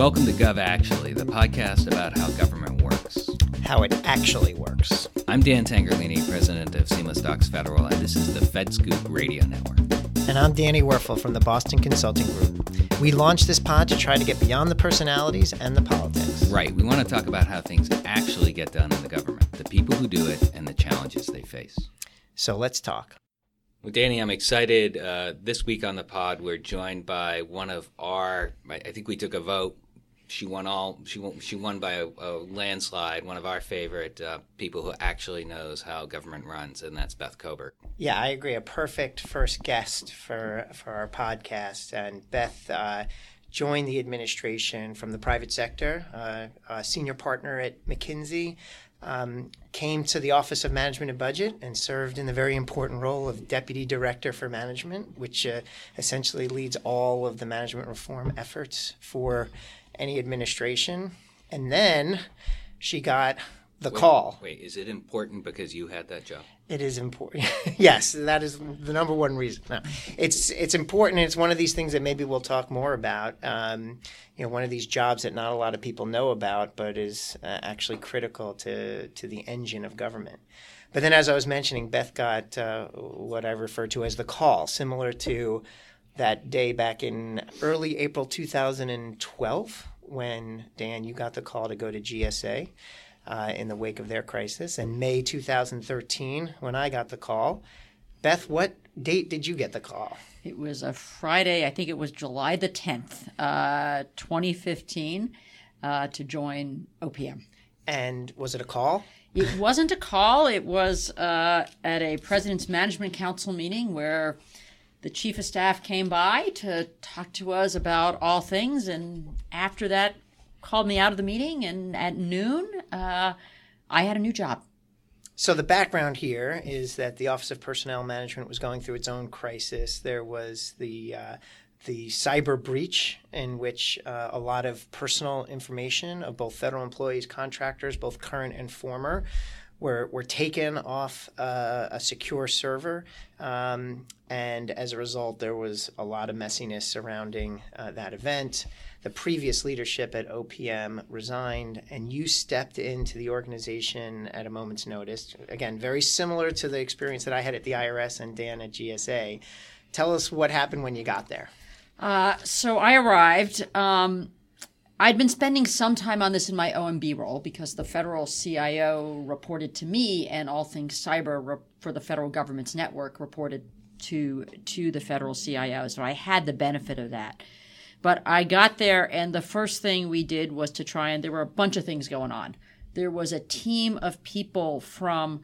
Welcome to Gov Actually, the podcast about how government works. How it actually works. I'm Dan Tangherlini, president of Seamless Docs Federal, and this is the FedScoop Radio Network. And I'm Danny Werfel from the Boston Consulting Group. We launched this pod to try to get beyond the personalities and the politics. Right. We want to talk about how things actually get done in the government, the people who do it, and the challenges they face. So let's talk. Well, Danny, I'm excited. Uh, this week on the pod, we're joined by one of our. I think we took a vote. She won all. She won. She won by a, a landslide. One of our favorite uh, people who actually knows how government runs, and that's Beth Cobert. Yeah, I agree. A perfect first guest for for our podcast. And Beth uh, joined the administration from the private sector, uh, a senior partner at McKinsey um, came to the Office of Management and Budget and served in the very important role of Deputy Director for Management, which uh, essentially leads all of the management reform efforts for any administration. And then she got the wait, call. Wait, is it important because you had that job? It is important. yes, that is the number one reason. No, it's it's important. It's one of these things that maybe we'll talk more about. Um, you know, one of these jobs that not a lot of people know about, but is uh, actually critical to to the engine of government. But then, as I was mentioning, Beth got uh, what I refer to as the call, similar to that day back in early April 2012 when Dan, you got the call to go to GSA uh, in the wake of their crisis. And May 2013, when I got the call, Beth, what date did you get the call? It was a Friday, I think it was July the 10th, uh, 2015, uh, to join OPM. And was it a call? It wasn't a call. It was uh, at a President's Management Council meeting where the Chief of Staff came by to talk to us about all things. And after that, called me out of the meeting, and at noon, uh, I had a new job. So the background here is that the Office of Personnel Management was going through its own crisis. There was the uh, the cyber breach in which uh, a lot of personal information of both federal employees, contractors, both current and former, were, were taken off uh, a secure server. Um, and as a result, there was a lot of messiness surrounding uh, that event. The previous leadership at OPM resigned, and you stepped into the organization at a moment's notice. Again, very similar to the experience that I had at the IRS and Dan at GSA. Tell us what happened when you got there. Uh, so I arrived. Um, I'd been spending some time on this in my OMB role because the federal CIO reported to me, and all things cyber re- for the federal government's network reported to to the federal CIO. So I had the benefit of that. But I got there, and the first thing we did was to try and there were a bunch of things going on. There was a team of people from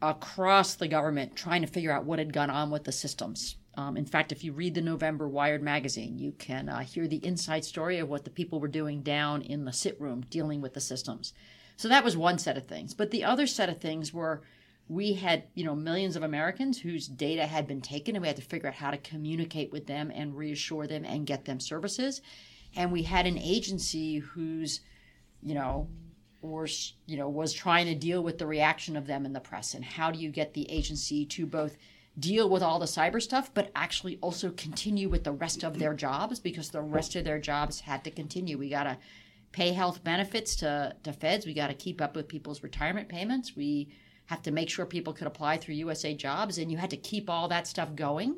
across the government trying to figure out what had gone on with the systems. Um, in fact, if you read the November Wired magazine, you can uh, hear the inside story of what the people were doing down in the sit room dealing with the systems. So that was one set of things. But the other set of things were we had, you know, millions of Americans whose data had been taken and we had to figure out how to communicate with them and reassure them and get them services. And we had an agency whose, you know, or you know was trying to deal with the reaction of them in the press and how do you get the agency to both deal with all the cyber stuff, but actually also continue with the rest of their jobs because the rest of their jobs had to continue. We got to pay health benefits to, to feds. We got to keep up with people's retirement payments. We have to make sure people could apply through USA Jobs, and you had to keep all that stuff going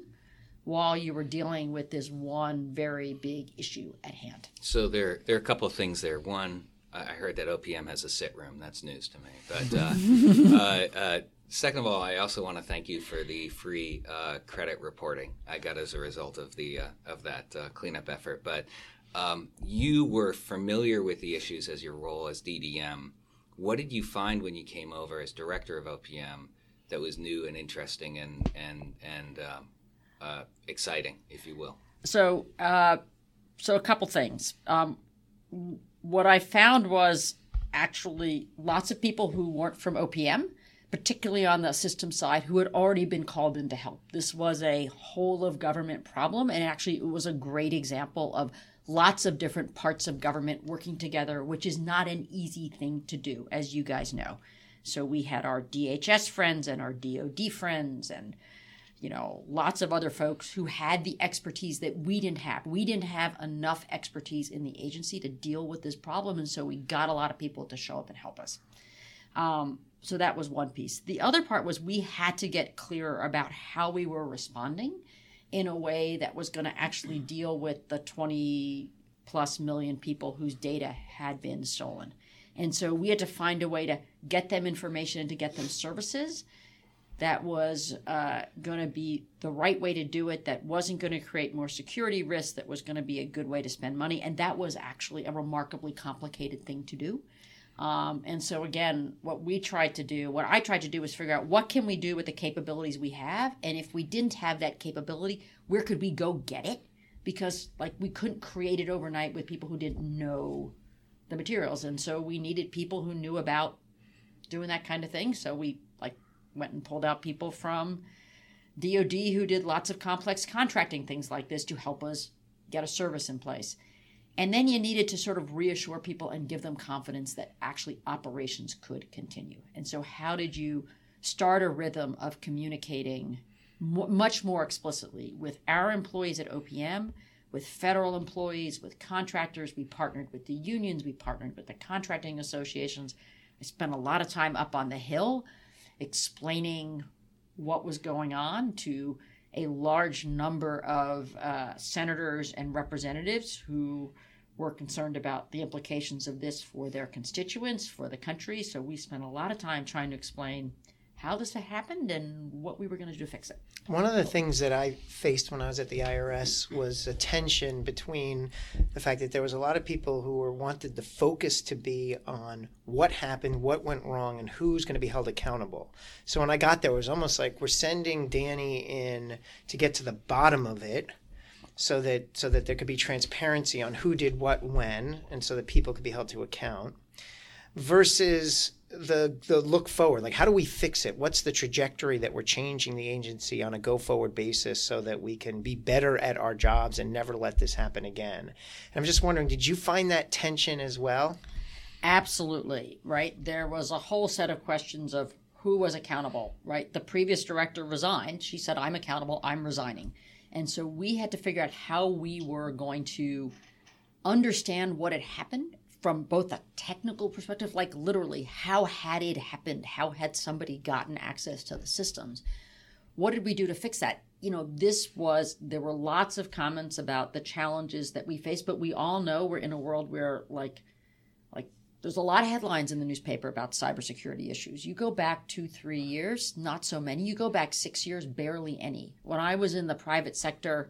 while you were dealing with this one very big issue at hand. So there, there are a couple of things there. One, I heard that OPM has a sit room. That's news to me. But uh, uh, uh, Second of all, I also want to thank you for the free uh, credit reporting I got as a result of the uh, of that uh, cleanup effort. But um, you were familiar with the issues as your role as DDM. What did you find when you came over as director of OPM that was new and interesting and and and um, uh, exciting, if you will? So, uh, so a couple things. Um, what I found was actually lots of people who weren't from OPM particularly on the system side, who had already been called in to help. This was a whole of government problem, and actually, it was a great example of lots of different parts of government working together, which is not an easy thing to do, as you guys know. So we had our DHS friends and our DoD friends and you know, lots of other folks who had the expertise that we didn't have. We didn't have enough expertise in the agency to deal with this problem, and so we got a lot of people to show up and help us. Um, so that was one piece. The other part was we had to get clearer about how we were responding in a way that was going to actually deal with the 20 plus million people whose data had been stolen. And so we had to find a way to get them information and to get them services that was uh, going to be the right way to do it, that wasn't going to create more security risks, that was going to be a good way to spend money. And that was actually a remarkably complicated thing to do. Um, and so again, what we tried to do, what I tried to do was figure out what can we do with the capabilities we have, and if we didn't have that capability, where could we go get it? Because like we couldn't create it overnight with people who didn't know the materials, and so we needed people who knew about doing that kind of thing. So we like went and pulled out people from DoD who did lots of complex contracting things like this to help us get a service in place. And then you needed to sort of reassure people and give them confidence that actually operations could continue. And so, how did you start a rhythm of communicating much more explicitly with our employees at OPM, with federal employees, with contractors? We partnered with the unions, we partnered with the contracting associations. I spent a lot of time up on the Hill explaining what was going on to a large number of uh, senators and representatives who were concerned about the implications of this for their constituents, for the country. So we spent a lot of time trying to explain how this happened and what we were going to do to fix it. One of the things that I faced when I was at the IRS was a tension between the fact that there was a lot of people who were wanted the focus to be on what happened, what went wrong, and who's going to be held accountable. So when I got there, it was almost like we're sending Danny in to get to the bottom of it so that so that there could be transparency on who did what when and so that people could be held to account versus the the look forward? Like how do we fix it? What's the trajectory that we're changing the agency on a go forward basis so that we can be better at our jobs and never let this happen again? And i'm just wondering did you find that tension as well? Absolutely right? There was a whole set of questions of who was accountable right? The previous director resigned. She said i'm accountable. I'm resigning. And so we had to figure out how we were going to understand what had happened from both a technical perspective, like literally, how had it happened? How had somebody gotten access to the systems? What did we do to fix that? You know, this was, there were lots of comments about the challenges that we face, but we all know we're in a world where, like, like there's a lot of headlines in the newspaper about cybersecurity issues. You go back two, three years, not so many. You go back six years, barely any. When I was in the private sector,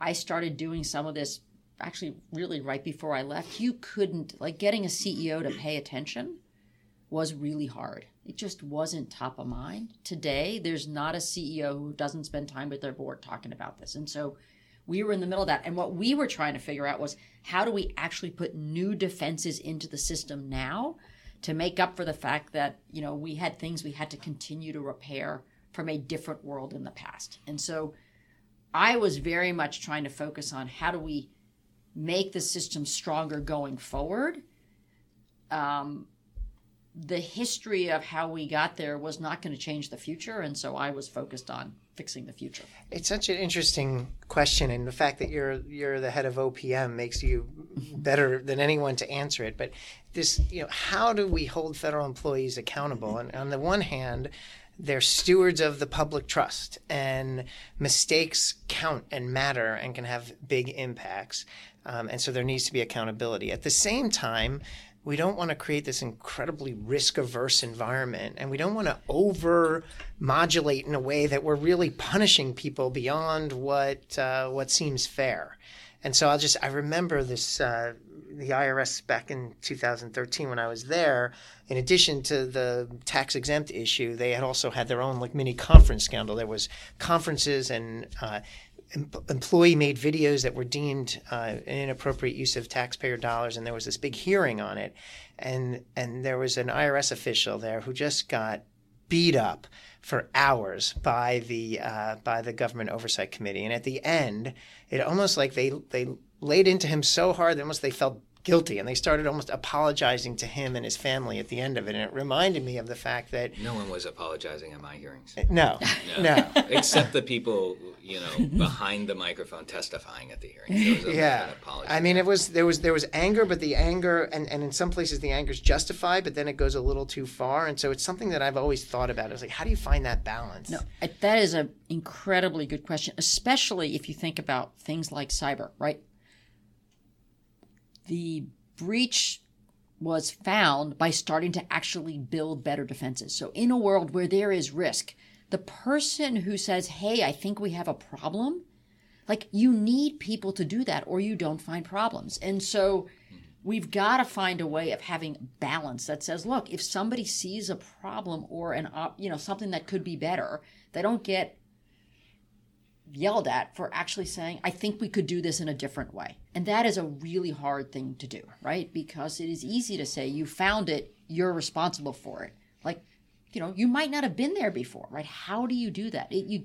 I started doing some of this actually really right before I left. You couldn't, like, getting a CEO to pay attention was really hard. It just wasn't top of mind. Today, there's not a CEO who doesn't spend time with their board talking about this. And so we were in the middle of that. And what we were trying to figure out was how do we actually put new defenses into the system now to make up for the fact that, you know, we had things we had to continue to repair from a different world in the past. And so I was very much trying to focus on how do we make the system stronger going forward. Um, the history of how we got there was not going to change the future. And so I was focused on fixing the future. It's such an interesting question, and the fact that you're you're the head of OPM makes you better than anyone to answer it. But this, you know, how do we hold federal employees accountable? And on the one hand, they're stewards of the public trust, and mistakes count and matter and can have big impacts. Um, and so there needs to be accountability. At the same time, we don't want to create this incredibly risk averse environment and we don't want to over modulate in a way that we're really punishing people beyond what uh, what seems fair. And so i'll just i remember this uh, the irs back in 2013 when i was there. In addition to the tax exempt issue they had also had their own like mini conference scandal. There was conferences and uh, employee made videos that were deemed uh, an inappropriate use of taxpayer dollars, and there was this big hearing on it, and and there was an IRS official there who just got beat up for hours by the uh, by the government oversight committee, and at the end, it almost like they they laid into him so hard that almost they felt guilty. And they started almost apologizing to him and his family at the end of it. And it reminded me of the fact that No one was apologizing at my hearings. Uh, no, no. Except the people, you know, behind the microphone testifying at the hearing. There was a- Yeah. I mean, it was there was there was anger, but the anger, and, and in some places the anger is justified, but then it goes a little too far, and so it's something that I've always thought about. It's like, how do you find that balance? No, that is an incredibly good question, especially if you think about things like cyber, right? The breach was found by starting to actually build better defenses. So, in a world where there is risk, the person who says, Hey, I think we have a problem, like you need people to do that or you don't find problems. And so, we've got to find a way of having balance that says look if somebody sees a problem or an op, you know something that could be better they don't get yelled at for actually saying i think we could do this in a different way and that is a really hard thing to do right? Because it is easy to say you found it you're responsible for it. Like you know you might not have been there before right? How do you do that? It, you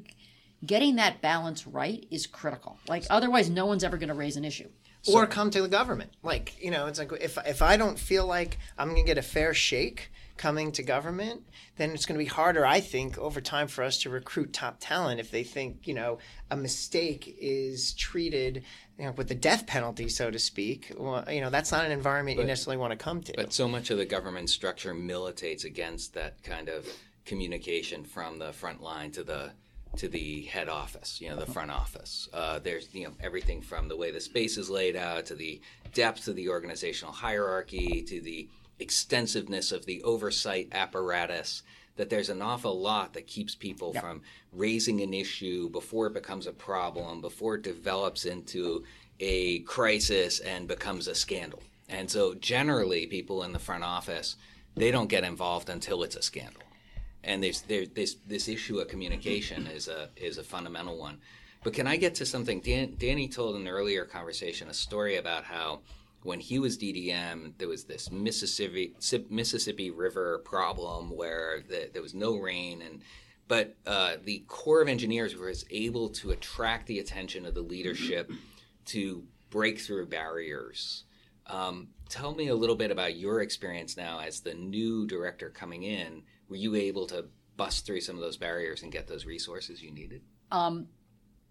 getting that balance right is critical. Like otherwise no one's ever going to raise an issue. Or come to the government. Like you know, it's like if if I don't feel like I'm going to get a fair shake coming to government, then it's going to be harder, I think, over time for us to recruit top talent if they think you know a mistake is treated you know, with the death penalty, so to speak. Well, you know, that's not an environment you necessarily want to come to. But so much of the government structure militates against that kind of communication from the front line to the to the head office, you know, the front office. Uh, there's you know everything from the way the space is laid out to the depth of the organizational hierarchy to the extensiveness of the oversight apparatus. That there's an awful lot that keeps people from raising an issue before it becomes a problem, before it develops into a crisis and becomes a scandal. And so generally, people in the front office, they don't get involved until it's a scandal. And there's there, this this issue of communication is a is a fundamental one. But can I get to something? Dan, Danny told in an earlier conversation a story about how when he was DDM, there was this Mississippi Mississippi River problem where the, there was no rain, and but uh, the Corps of Engineers was able to attract the attention of the leadership to break through barriers. Um, tell me a little bit about your experience now as the new director coming in. Were you able to bust through some of those barriers and get those resources you needed? um,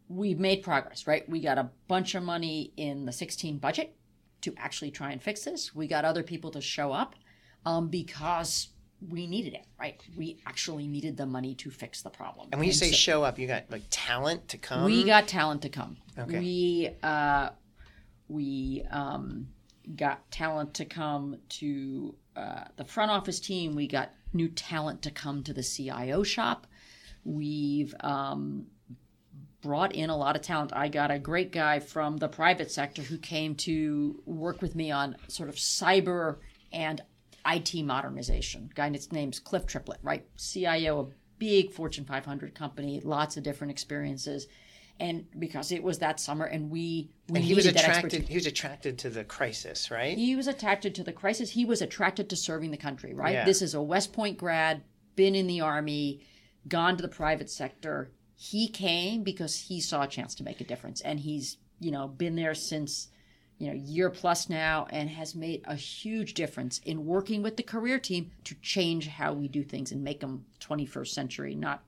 we've made progress, right? We got a bunch of money in the 16 budget to actually try and fix this. We got other people to show up um, because we needed it, right? We actually needed the money to fix the problem. and when you say so- show up, you got like talent to come. we got talent to come. Okay. We uh, we um, got talent to come to uh, the front office team. We got new talent to come to the CIO shop. We've um, brought in a lot of talent. I got a great guy from the private sector who came to work with me on sort of cyber and IT modernization. Guy, his name's Cliff Triplett, right? CIO, a big Fortune 500 company, lots of different experiences. And because it was that summer, and we we and he was attracted. expertise. He was attracted to the crisis, right? He was attracted to the crisis. He was attracted to serving the country, right? Yeah. This is a West Point grad, been in the army, gone to the private sector. He came because he saw a chance to make a difference, and he's you know been there since you know year plus now, and has made a huge difference in working with the career team to change how we do things and make them 21st century, not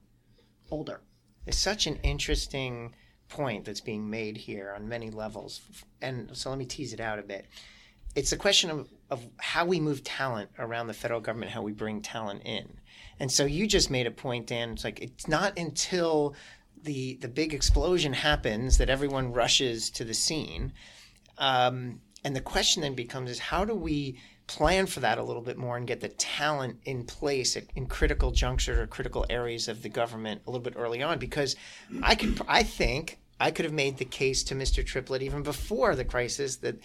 older. It's such an interesting point that's being made here on many levels. And so let me tease it out a bit. It's a question of, of how we move talent around the federal government, how we bring talent in. And so you just made a point, Dan. It's like it's not until the the big explosion happens that everyone rushes to the scene. Um, and the question then becomes is how do we plan for that a little bit more and get the talent in place at, in critical junctures or critical areas of the government a little bit early on because I could I think I could have made the case to Mr. Triplett even before the crisis that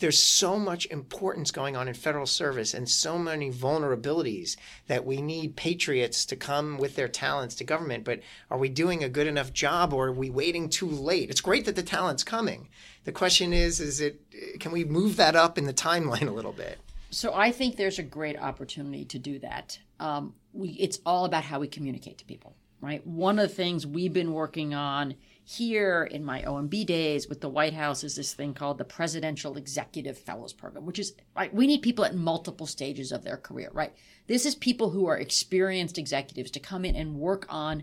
there's so much importance going on in federal service and so many vulnerabilities that we need patriots to come with their talents to government. But are we doing a good enough job or are we waiting too late? It's great that the talent's coming. The question is, is it can we move that up in the timeline a little bit? So I think there's a great opportunity to do that. Um, we, it's all about how we communicate to people. right? One of the things we've been working on here in my OMB days with the White House is this thing called the Presidential Executive Fellows Program, which is right. We need people at multiple stages of their career, right? This is people who are experienced executives to come in and work on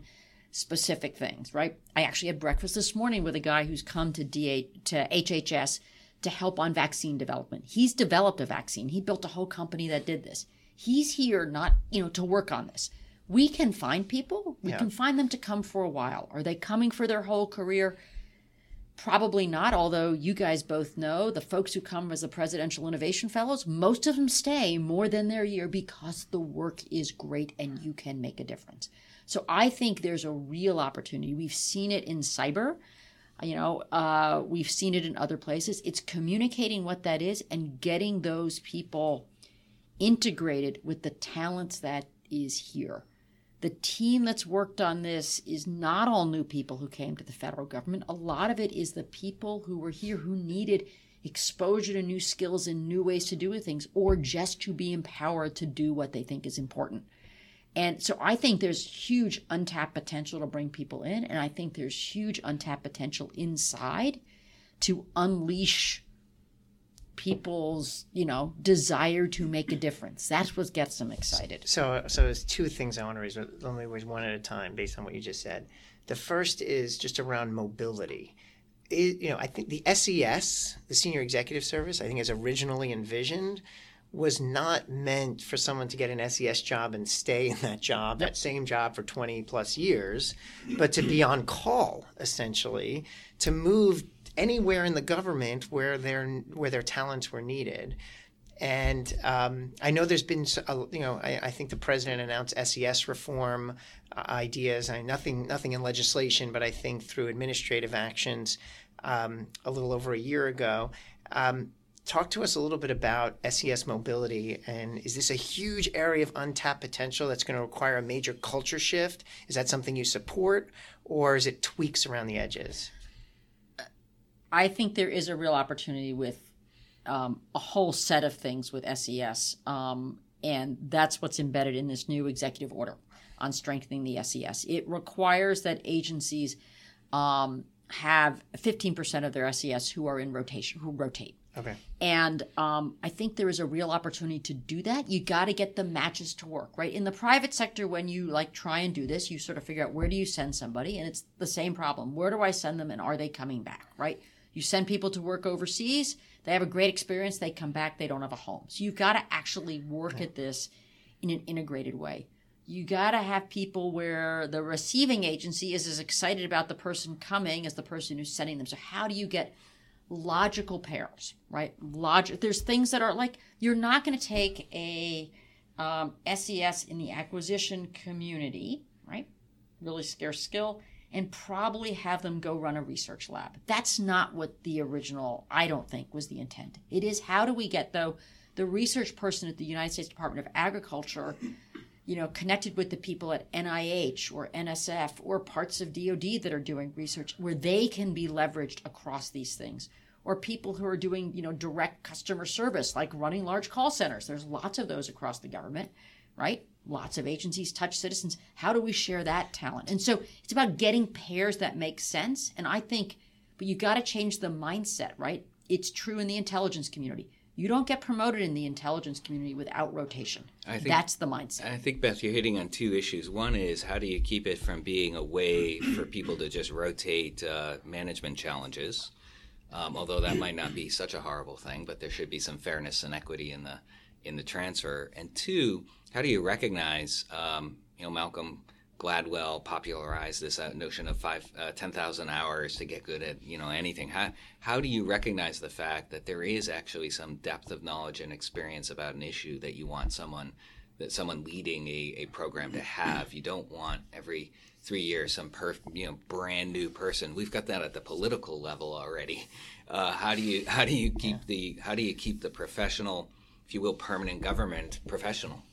specific things, right? I actually had breakfast this morning with a guy who's come to DA to HHS to help on vaccine development. He's developed a vaccine. He built a whole company that did this. He's here not, you know, to work on this we can find people. We yeah. can find them to come for a while. Are they coming for their whole career? Probably not, although you guys both know the folks who come as the Presidential Innovation Fellows, most of them stay more than their year because the work is great and you can make a difference. So I think there's a real opportunity. We've seen it in cyber. You know, uh, we've seen it in other places. It's communicating what that is and getting those people integrated with the talents that is here. The team that's worked on this is not all new people who came to the federal government. A lot of it is the people who were here who needed exposure to new skills and new ways to do things, or just to be empowered to do what they think is important. And so I think there's huge untapped potential to bring people in, and I think there's huge untapped potential inside to unleash people's you know desire to make a difference. That's what gets them excited. So so there's two things i want to raise let me raise one at a time based on what you just said. The first is just around mobility. It, you know i think the ses the senior executive service i think as originally envisioned was not meant for someone to get an SES job and stay in that job, that same job for 20 plus years, but to be on call essentially, to move anywhere in the government where their where their talents were needed. And um, I know there's been, you know, I, I, think the president announced SES reform uh, ideas. I nothing, nothing in legislation, but I think through administrative actions um, a little over a year ago. Um, talk to us a little bit about SES mobility, and is this a huge area of untapped potential that's going to require a major culture shift? Is that something you support, or is it tweaks around the edges? I think there is a real opportunity with um, a whole set of things with SES, um, and that's what's embedded in this new executive order on strengthening the SES. It requires that agencies um, have 15% of their SES who are in rotation, who rotate. Okay. And um, I think there is a real opportunity to do that. You got to get the matches to work, right? In the private sector, when you like try and do this, you sort of figure out where do you send somebody, and it's the same problem. Where do I send them, and are they coming back, right? You send people to work overseas, they have a great experience, they come back, they don't have a home. So you've got to actually work at this in an integrated way. You got to have people where the receiving agency is as excited about the person coming as the person who's sending them. So how do you get logical pairs, right? Logic. There's things that are like you're not going to take a um, SES in the acquisition community, right? Really scarce skill, and probably have them go run a research lab. That's not what the original, I don't think, was the intent. It is how do we get, though, the research person at the United States Department of Agriculture, you know, connected with the people at NIH or NSF or parts of DoD that are doing research where they can be leveraged across these things. Or people who are doing, you know, direct customer service, like running large call centers. There's lots of those across the government, right? Lots of agencies touch citizens. How do we share that talent? And so it's about getting pairs that make sense. And I think, but you got to change the mindset, right? It's true in the intelligence community. You don't get promoted in the intelligence community without rotation. I think that's the mindset. I think Beth, you're hitting on two issues. One is how do you keep it from being a way for people to just rotate uh, management challenges, um, although that might not be such a horrible thing, but there should be some fairness and equity in the in the transfer. And two, how do you recognize, um, you know, Malcolm Gladwell popularized this uh, notion of five, uh, 10,000 hours to get good at, you know, anything. How, how do you recognize the fact that there is actually some depth of knowledge and experience about an issue that you want someone, that someone leading a, a program to have? You don't want every three years some perf, you know, brand new person. We've got that at the political level already. Uh, how do you, how do you keep yeah. the, how do you keep the professional, if you will, permanent government professional?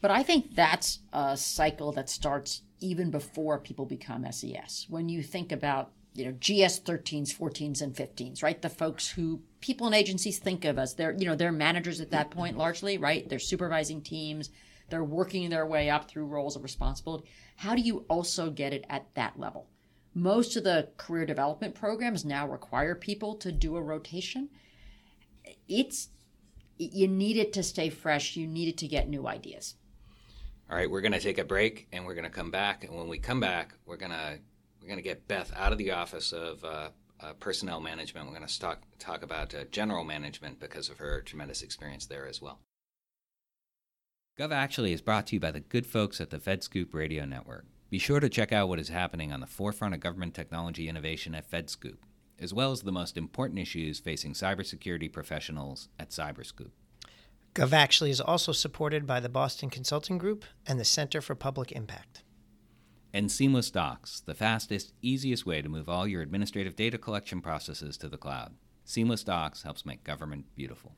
But I think that's a cycle that starts even before people become SES. When you think about you know GS 13s, 14s, and 15s, right? The folks who people and agencies think of as their you know their managers at that point largely, right? They're supervising teams. they're working their way up through roles of responsibility. How do you also get it at that level? Most of the career development programs now require people to do a rotation. It's you need it to stay fresh. You need it to get new ideas. All right, we're going to take a break and we're going to come back. And when we come back, we're going to we're going to get Beth out of the office of uh, uh, personnel management. We're going to talk talk about uh, general management because of her tremendous experience there as well. Gov Actually is brought to you by the good folks at the FedScoop Radio Network. Be sure to check out what is happening on the forefront of government technology innovation at FedScoop, as well as the most important issues facing cybersecurity professionals at Cyberscoop. Gov Actually is also supported by the Boston Consulting Group and the Center for Public Impact. And Seamless Docs, the fastest, easiest way to move all your administrative data collection processes to the cloud. Seamless Docs helps make government beautiful.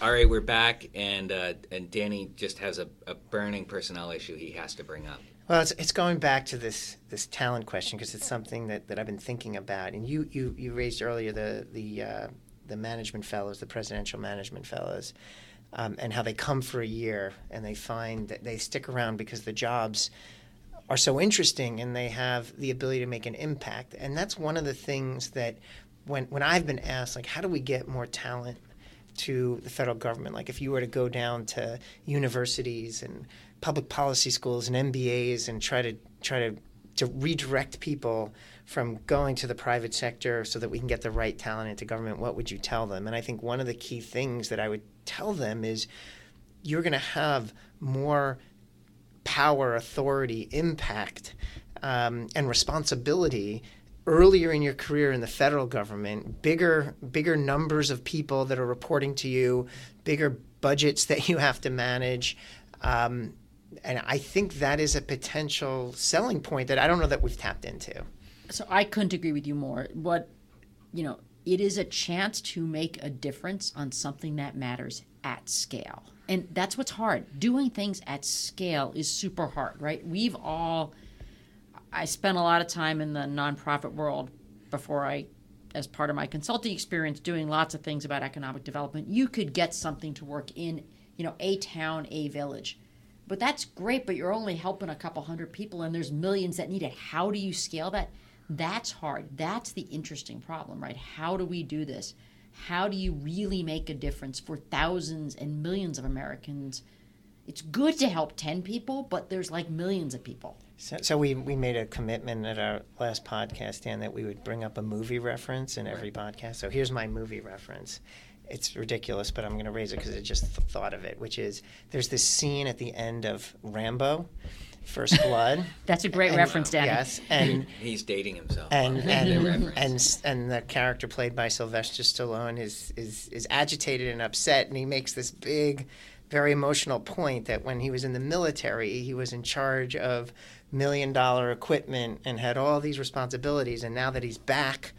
All right, we're back, and uh, and Danny just has a, a burning personnel issue he has to bring up. Well, it's, it's going back to this this talent question because it's something that, that I've been thinking about. And you you, you raised earlier the the uh, the management fellows, the presidential management fellows, um, and how they come for a year and they find that they stick around because the jobs are so interesting and they have the ability to make an impact. And that's one of the things that when when I've been asked like how do we get more talent to the federal government. Like if you were to go down to universities and public policy schools and MBAs and try to try to to redirect people from going to the private sector so that we can get the right talent into government, what would you tell them? And I think one of the key things that I would tell them is you're going to have more power, authority, impact, um, and responsibility earlier in your career in the federal government, bigger bigger numbers of people that are reporting to you, bigger budgets that you have to manage. Um, and I think that is a potential selling point that I don't know that we've tapped into. So I couldn't agree with you more. What you know, it is a chance to make a difference on something that matters at scale. And that's what's hard. Doing things at scale is super hard, right? We've all I spent a lot of time in the nonprofit world before I, as part of my consulting experience, doing lots of things about economic development. You could get something to work in, you know, a town, a village. But that's great, but you're only helping a couple hundred people and there's millions that need it. How do you scale that? That's hard. That's the interesting problem, right? How do we do this? How do you really make a difference for thousands and millions of Americans? It's good to help 10 people, but there's like millions of people. So, so we, we made a commitment at our last podcast, Dan, that we would bring up a movie reference in every podcast. So here's my movie reference. It's ridiculous, but I'm going to raise it because I just th- thought of it, which is there's this scene at the end of Rambo, First Blood. That's a great And- reference, Danny. Yes, and He's dating himself. and and, reference. and and the character played by Sylvester Stallone is is is agitated and upset, and he makes this big, very emotional point that when he was in the military, he was in charge of million dollar equipment and had all these responsibilities, and now that he's back,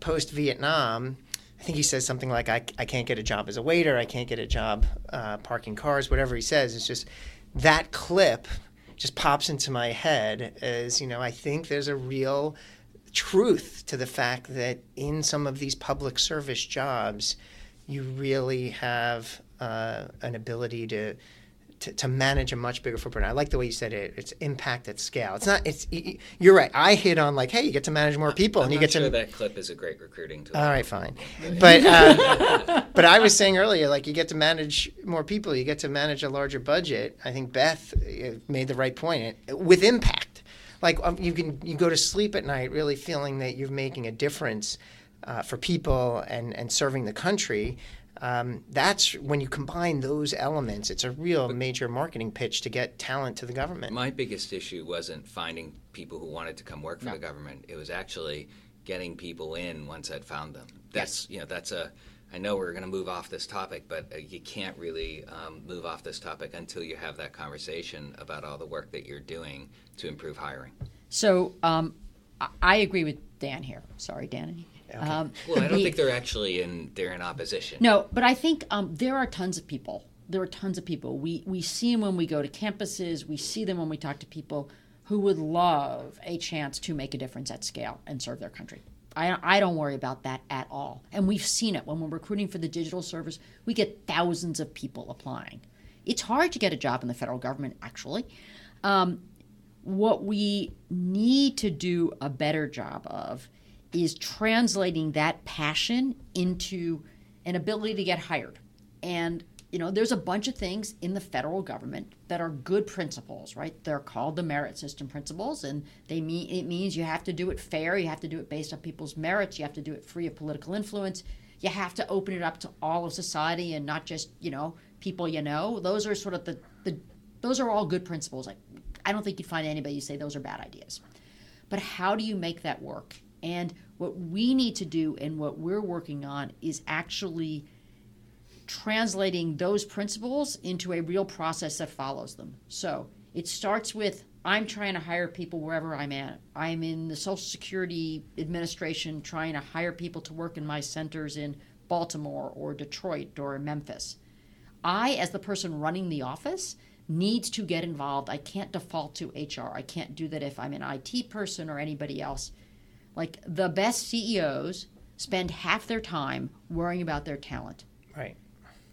post Vietnam. I think he says something like, I, I can't get a job as a waiter, I can't get a job uh, parking cars, whatever he says. It's just that clip just pops into my head as, you know, I think there's a real truth to the fact that in some of these public service jobs, you really have uh, an ability to, to to manage a much bigger footprint. I like the way you said it. It's impact at scale. It's not. It's you're right. I hit on like, hey, you get to manage more people, I'm and you get sure to. that clip is a great recruiting tool. All right, fine. But uh, but I was saying earlier, like you get to manage more people, you get to manage a larger budget. I think Beth uh, made the right point with impact. Like um, you can you go to sleep at night really feeling that you're making a difference uh, for people and and serving the country. Um, that's when you combine those elements. It's a real major marketing pitch to get talent to the government. My biggest issue wasn't finding people who wanted to come work for the government. It was actually getting people in once I'd found them. That's you know that's a. I know we're going to move off this topic, but uh, you can't really um, move off this topic until you have that conversation about all the work that you're doing to improve hiring. So um, I- I agree with Dan here. Sorry, Danny. Um, Well, I don't the- think they're actually in. They're in opposition. No, but I think um, there are tons of people. There are tons of people. We we see them when we go to campuses. We see them when we talk to people who would love a chance to make a difference at scale and serve their country. I, I don't worry about that at all. And we've seen it when we're recruiting for the digital service. We get thousands of people applying. It's hard to get a job in the federal government, actually. Um, what we need to do a better job of is translating that passion into an ability to get hired. And you know, there's a bunch of things in the federal government that are good principles, right? They're called the merit system principles, and they mean it means you have to do it fair, you have to do it based on people's merits, you have to do it free of political influence, you have to open it up to all of society and not just you know people you know. Those are sort of the the those are all good principles. Like I don't think you'd find anybody who say those are bad ideas. But how do you make that work? And what we need to do and what we're working on is actually translating those principles into a real process that follows them. So it starts with I'm trying to hire people wherever I'm at. I'm in the Social Security Administration trying to hire people to work in my centers in Baltimore or Detroit or Memphis. I, as the person running the office, needs to get involved. I can't default to HR. I can't do that if I'm an IT person or anybody else. Like the best CEOs spend half their time worrying about their talent. Right.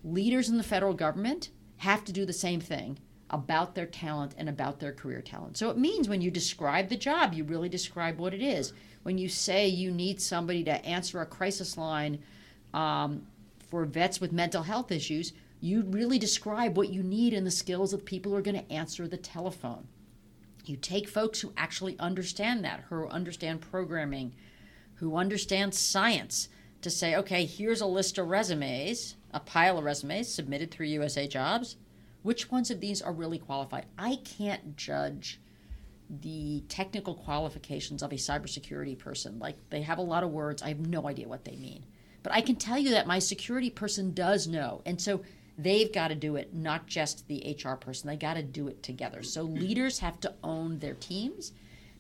Leaders in the federal government have to do the same thing about their talent and about their career talent. So it means when you describe the job, you really describe what it is. When you say you need somebody to answer a crisis line um, for vets with mental health issues, you really describe what you need and the skills of the people who are going to answer the telephone. You take folks who actually understand that, who understand programming, who understand science, to say, okay, here's a list of resumes, a pile of resumes submitted through USA Jobs. Which ones of these are really qualified? I can't judge the technical qualifications of a cybersecurity person. Like, they have a lot of words, I have no idea what they mean. But I can tell you that my security person does know. And so they've got to do it, not just the HR person. They got to do it together. So mm-hmm. leaders have to own their teams.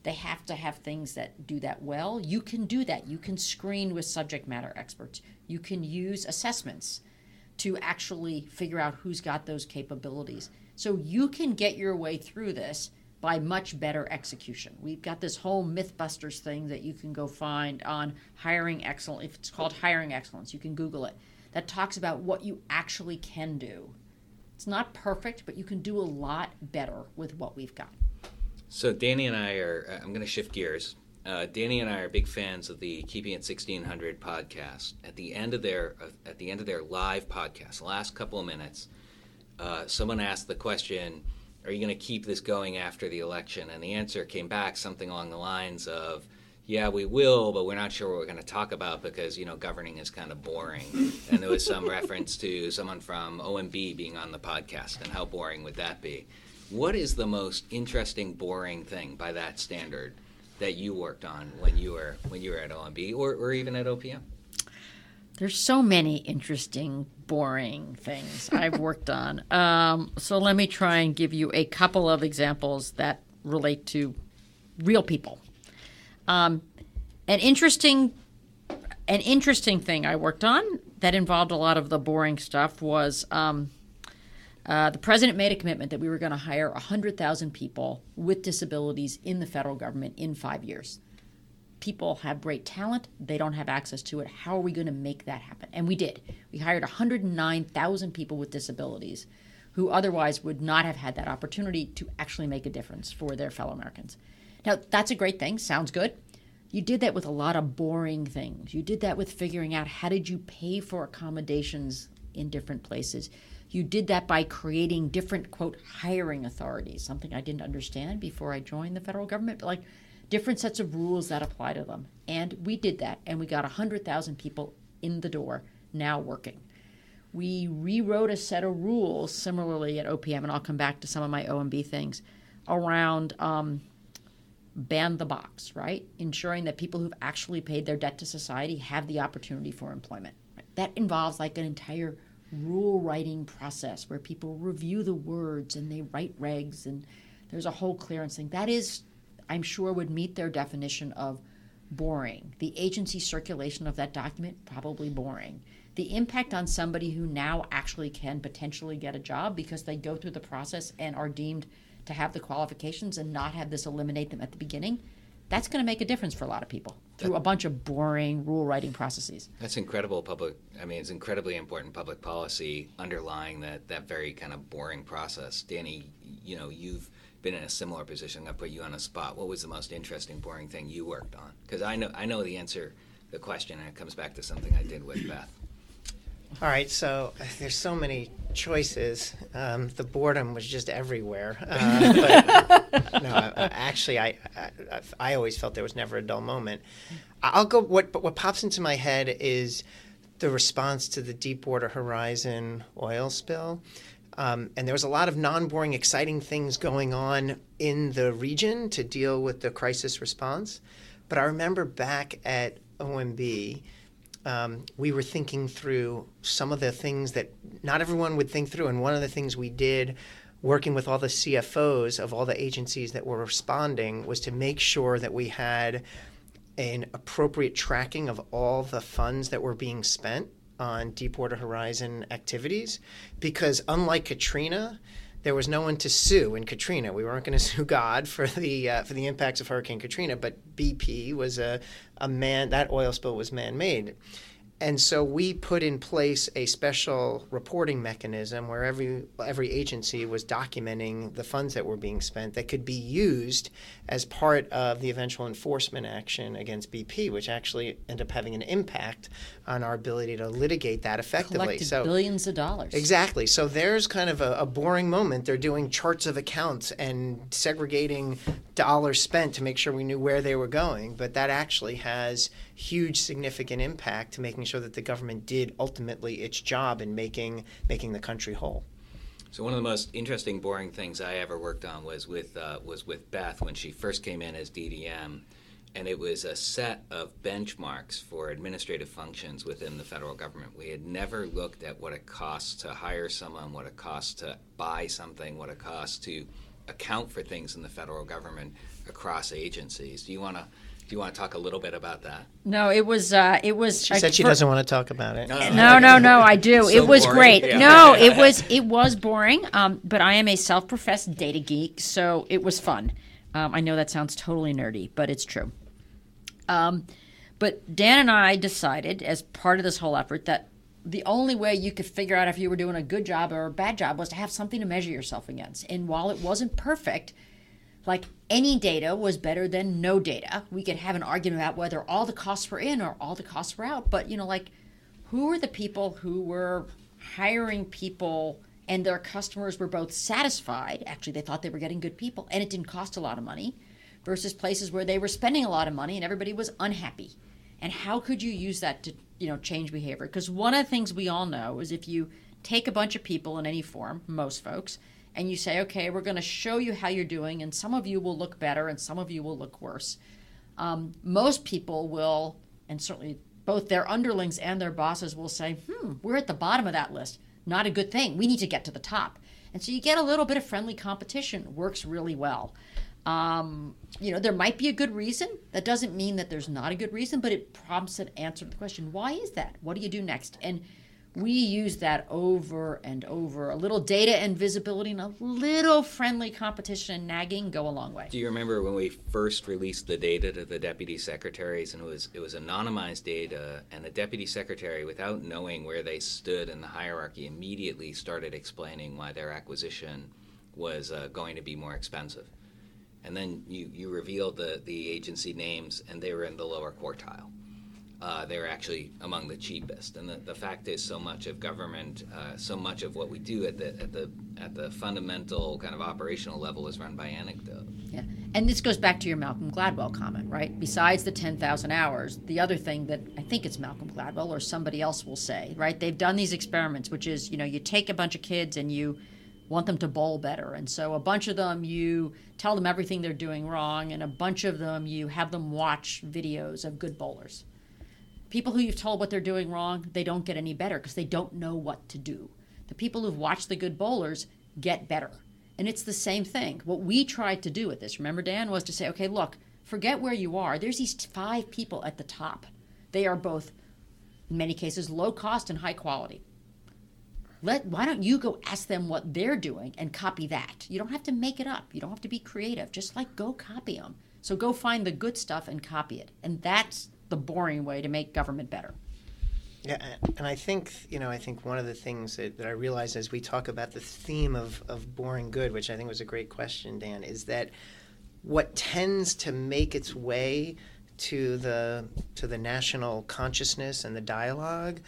They have to have things that do that well. You can do that. You can screen with subject matter experts. You can use assessments to actually figure out who's got those capabilities. So you can get your way through this by much better execution. We've got this whole Mythbusters thing that you can go find on hiring excellence. If it's called hiring excellence, you can Google it that talks about what you actually can do. It's not perfect, but you can do a lot better with what we've got. So Danny and I are. Uh, I'm going to shift gears. Uh, Danny and I are big fans of the Keeping It 1600 podcast. At the end of their uh, at the end of their live podcast, the last couple of minutes, uh, someone asked the question, "Are you going to keep this going after the election?" And the answer came back something along the lines of, yeah, we will, but we're not sure what we're going to talk about because, you know, governing is kind of boring. and there was some reference to someone from OMB being on the podcast and how boring would that be? What is the most interesting, boring thing by that standard that you worked on when you were when you were at OMB or, or even at OPM? There's so many interesting, boring things I've worked on. Um, so let me try and give you a couple of examples that relate to real people. Um, an interesting, an interesting thing I worked on that involved a lot of the boring stuff was um, uh, the president made a commitment that we were going to hire 100,000 people with disabilities in the federal government in five years. People have great talent, they don't have access to it. How are we going to make that happen? And we did. We hired 109,000 people with disabilities who otherwise would not have had that opportunity to actually make a difference for their fellow Americans. Now, that's a great thing, sounds good. You did that with a lot of boring things. You did that with figuring out how did you pay for accommodations in different places. You did that by creating different quote hiring authorities, something I didn't understand before I joined the federal government, but like different sets of rules that apply to them. And we did that and we got 100,000 people in the door now working. We rewrote a set of rules similarly at OPM, and I'll come back to some of my OMB things around um, ban the box, right? Ensuring that people who've actually paid their debt to society have the opportunity for employment. That involves like an entire rule writing process where people review the words and they write regs and there's a whole clearance thing. That is, I'm sure, would meet their definition of boring. The agency circulation of that document, probably boring. The impact on somebody who now actually can potentially get a job because they go through the process and are deemed to have the qualifications and not have this eliminate them at the beginning, that's going to make a difference for a lot of people. through a bunch of boring rule writing processes. That's incredible public. I mean, it's incredibly important public policy underlying that that very kind of boring process. Danny, you know, you've been in a similar position. I put you on a spot. What was the most interesting, boring thing you worked on? Because I know I know the answer, the question, and it comes back to something I did with Beth. All right, so uh, there's so many choices. Um, the boredom was just everywhere. Uh, but no, I- I- actually, I, I I always felt there was never a dull moment. I'll go. What what pops into my head is the response to the Deepwater Horizon oil spill. Um, and there was a lot of non-boring, exciting things going on in the region to deal with the crisis response. But I remember back at OMB, um, we were thinking through some of the things that not everyone would think through. And one of the things we did, working with all the CFOs of all the agencies that were responding, was to make sure that we had an appropriate tracking of all the funds that were being spent on Deepwater Horizon activities. Because unlike Katrina, there was no one to sue in Katrina. We weren't going to sue God for the uh, for the impacts of Hurricane Katrina, but BP was a, a man that oil spill was man made. And so we put in place a special reporting mechanism where every every agency was documenting the funds that were being spent that could be used as part of the eventual enforcement action against BP, which actually ended up having an impact on our ability to litigate that effectively. Collected so billions of dollars. Exactly. So there's kind of a, a boring moment. They're doing charts of accounts and segregating dollars spent to make sure we knew where they were going. But that actually has huge significant impact to making sure that the government did ultimately its job in making making the country whole. So one of the most interesting, boring things I ever worked on was with uh, was with Beth when she first came in as DDM, and it was a set of benchmarks for administrative functions within the federal government. We had never looked at what it costs to hire someone, what it costs to buy something, what it costs to account for things in the federal government across agencies. Do you want to do you want to talk a little bit about that? No, it was uh, it was. She said she doesn't want to talk about it. No, no, no, I do. So it was boring. great. Yeah. No, it was it was boring. Um, but I am a self-professed data geek, so it was fun. Um, I know that sounds totally nerdy, but it's true. Um, but Dan and I decided, as part of this whole effort, that the only way you could figure out if you were doing a good job or a bad job was to have something to measure yourself against. And while it wasn't perfect, like any data was better than no data. We could have an argument about whether all the costs were in or all the costs were out. But, you know, like who were the people who were hiring people and their customers were both satisfied? Actually, they thought they were getting good people and it didn't cost a lot of money versus places where they were spending a lot of money and everybody was unhappy. And how could you use that to, you know, change behavior? Because one of the things we all know is if you take a bunch of people in any form, most folks, and you say, okay, we're going to show you how you're doing, and some of you will look better and some of you will look worse. Um, most people will, and certainly both their underlings and their bosses will say, hmm, we're at the bottom of that list. Not a good thing. We need to get to the top. And so you get a little bit of friendly competition. Works really well. Um, you know, there might be a good reason. That doesn't mean that there's not a good reason, but it prompts an answer to the question why is that? What do you do next? And we use that over and over. A little data and visibility and a little friendly competition and nagging go a long way. Do you remember when we first released the data to the deputy secretaries, and it was it was anonymized data, and the deputy secretary, without knowing where they stood in the hierarchy, immediately started explaining why their acquisition was uh, going to be more expensive, and then you you revealed the the agency names, and they were in the lower quartile. Uh, they're actually among the cheapest, and the, the fact is, so much of government, uh, so much of what we do at the at the at the fundamental kind of operational level is run by anecdote. Yeah. And this goes back to your Malcolm Gladwell comment, right? Besides the 10,000 hours, the other thing that I think it's Malcolm Gladwell or somebody else will say, right? They've done these experiments, which is, you know, you take a bunch of kids and you want them to bowl better. And so a bunch of them, you tell them everything they're doing wrong, and a bunch of them, you have them watch videos of good bowlers. People who you've told what they're doing wrong, they don't get any better because they don't know what to do. The people who've watched the good bowlers get better. And it's the same thing. What we tried to do with this, remember, Dan, was to say, okay, look, forget where you are. There's these five people at the top. They are both, in many cases, low cost and high quality. Let, why don't you go ask them what they're doing and copy that? You don't have to make it up. You don't have to be creative. Just like go copy them. So go find the good stuff and copy it. And that's the boring way to make government better. Yeah, and I think you know, I think one of the things that, that I realize as we talk about the theme of, of boring good, which I think was a great question, Dan, is that what tends to make its way to the to the national consciousness and the dialogue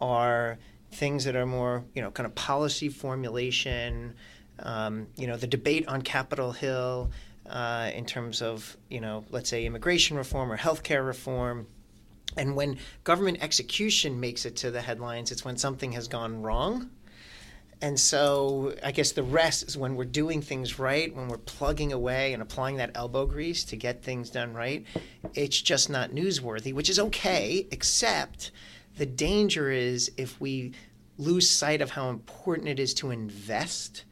are things that are more you know kind of policy formulation, um, you know, the debate on Capitol Hill uh, in terms of you know, let's say immigration reform or healthcare reform and when government execution makes it to the headlines, it's when something has gone wrong. And so I guess the rest is when we're doing things right, when we're plugging away and applying that elbow grease to get things done right, it's just not newsworthy, which is okay, except the danger is if we lose sight of how important it is to invest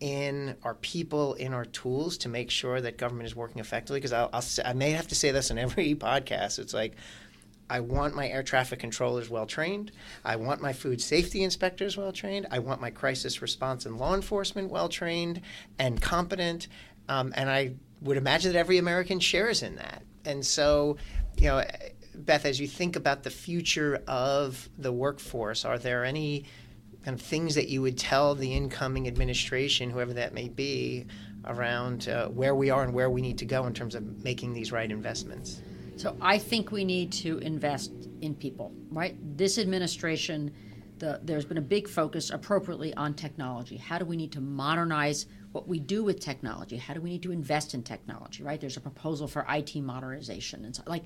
in our people, in our tools to make sure that government is working effectively. Because I'll, I'll, I may have to say this in every podcast. It's like, I want my air traffic controllers well trained. I want my food safety inspectors well trained. I want my crisis response and law enforcement well trained and competent. Um, and I would imagine that every American shares in that. And so, you know, Beth, as you think about the future of the workforce, are there any kind of things that you would tell the incoming administration, whoever that may be, around uh, where we are and where we need to go in terms of making these right investments? So I think we need to invest in people, right? This administration, the, there's been a big focus appropriately on technology. How do we need to modernize what we do with technology? How do we need to invest in technology, right? There's a proposal for IT modernization. And so, like,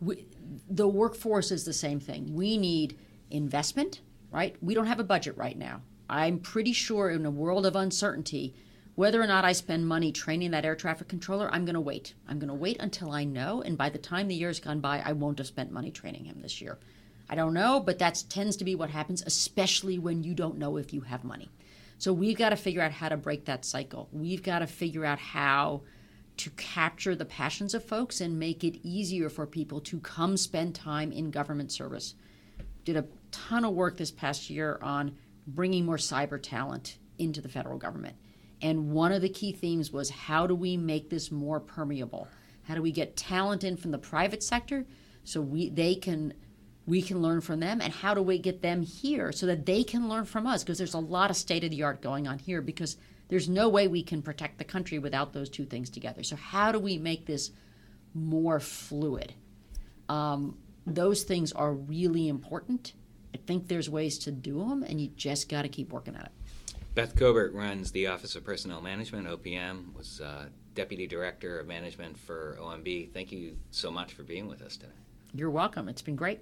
we, the workforce is the same thing. We need investment, right? We don't have a budget right now. I'm pretty sure in a world of uncertainty, whether or not I spend money training that air traffic controller, I'm going to wait. I'm going to wait until I know. And by the time the year's gone by, I won't have spent money training him this year. I don't know, but that tends to be what happens, especially when you don't know if you have money. So we've got to figure out how to break that cycle. We've got to figure out how to capture the passions of folks and make it easier for people to come spend time in government service. Did a ton of work this past year on bringing more cyber talent into the federal government and one of the key themes was how do we make this more permeable? How do we get talent in from the private sector so we they can we can learn from them and how do we get them here so that they can learn from us because there's a lot of state of the art going on here because there's no way we can protect the country without those two things together. So how do we make this more fluid? Um, those things are really important. I think there's ways to do them, and you just got to keep working at it. Beth Cobert runs the Office of Personnel Management, OPM, was uh, Deputy Director of Management for OMB. Thank you so much for being with us today. You're welcome. It's been great.